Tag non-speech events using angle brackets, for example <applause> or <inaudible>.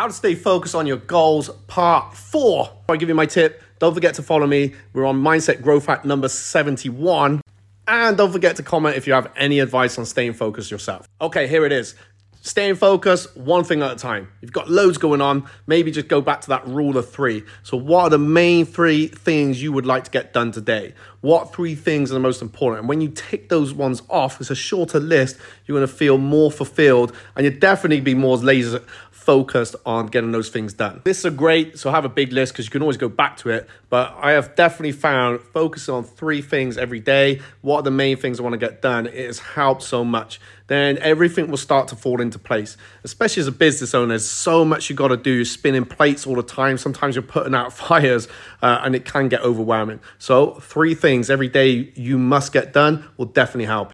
How to stay focused on your goals, part four. Before I give you my tip, don't forget to follow me. We're on Mindset Growth Hack number 71. And don't forget to comment if you have any advice on staying focused yourself. Okay, here it is. Staying focused, one thing at a time. You've got loads going on, maybe just go back to that rule of three. So, what are the main three things you would like to get done today? What three things are the most important? And when you tick those ones off, it's a shorter list, you're gonna feel more fulfilled and you'll definitely be more laser focused on getting those things done. This is great, so have a big list because you can always go back to it. But I have definitely found focusing on three things every day, what are the main things I want to get done, it has helped so much. Then everything will start to fall into place. Especially as a business owner, there's so much you got to do. You're spinning plates all the time. Sometimes you're putting out <laughs> fires uh, and it can get overwhelming. So, three things every day you must get done will definitely help.